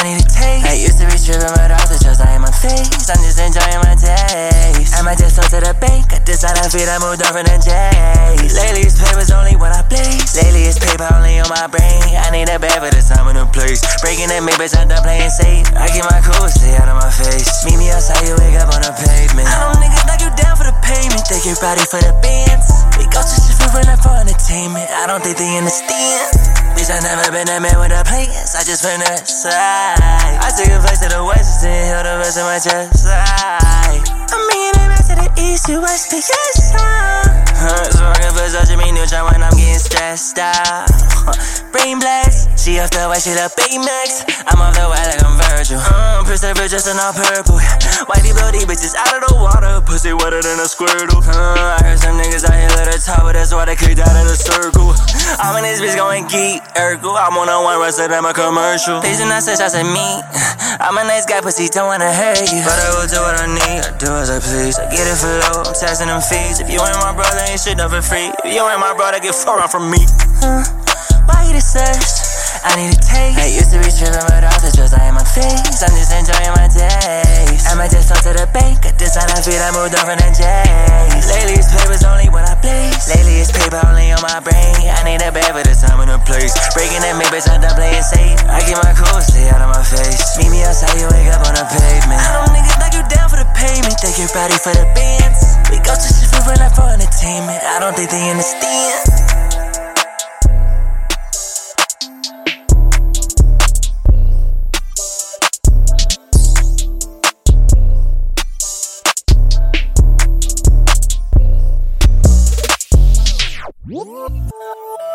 I need a taste. I used to be tripping, but off the drugs, I am unfazed. I'm just enjoying my days. I might just talk to the bank. I decided feet, I moved on from the J's. Lately, it's papers only when I blaze. Lately, it's paper only on my brain. I need a bed for the time in the place. Breaking that maybe I'm done playing safe. I keep my cool, stay out of my face. Meet me outside, you wake up on the pavement. I know niggas knock you down for the payment. They get ready for the bands. We go to shit for real, for entertainment. I don't think they understand. Bitch, I never been a man with a plans. I just been side. I took a place to the west and held the rest of my chest. I'm bringing it back to the east, to west, to your side. Huh, so I can Versace me neutral when I'm getting stressed out. Brain blast, she off the white, she the Baymax. I'm off the white like I'm Virgil. Uh, preserve just in all purple. Whitey bloody bitches out of the water, pussy wetter than a squirtle. Uh, I heard some niggas out here let her talk, but that's why they kicked out of the circle. I'm in this bitch going geek, Urkel. I'm on a one rest of them a commercial. Please do not say shots at me. I'm a nice guy, pussy don't wanna hurt you. But I will do what I need, I do as I please. I get it for low, I'm taxing them fees. If you ain't my brother, ain't shit nothing free. If you ain't my brother, get far out from me. Huh? Why you the? I need a taste. I used to be tripping, but off the drugs, I am unfazed. I'm just enjoying my days. I might just talk to the bank. I design I feet, I moved on from the J's. Lately, it's papers only when I blaze. Lately, it's paper only on my brain. I need a bed for the time and the place. Breaking that maybe I'm done playing safe. I keep my cool, stay out of my face. Meet me outside, you wake up on the pavement. I know niggas knock you down for the payment. They get ready for the bands. We go to shit for real, for entertainment. I don't think they understand. Oh.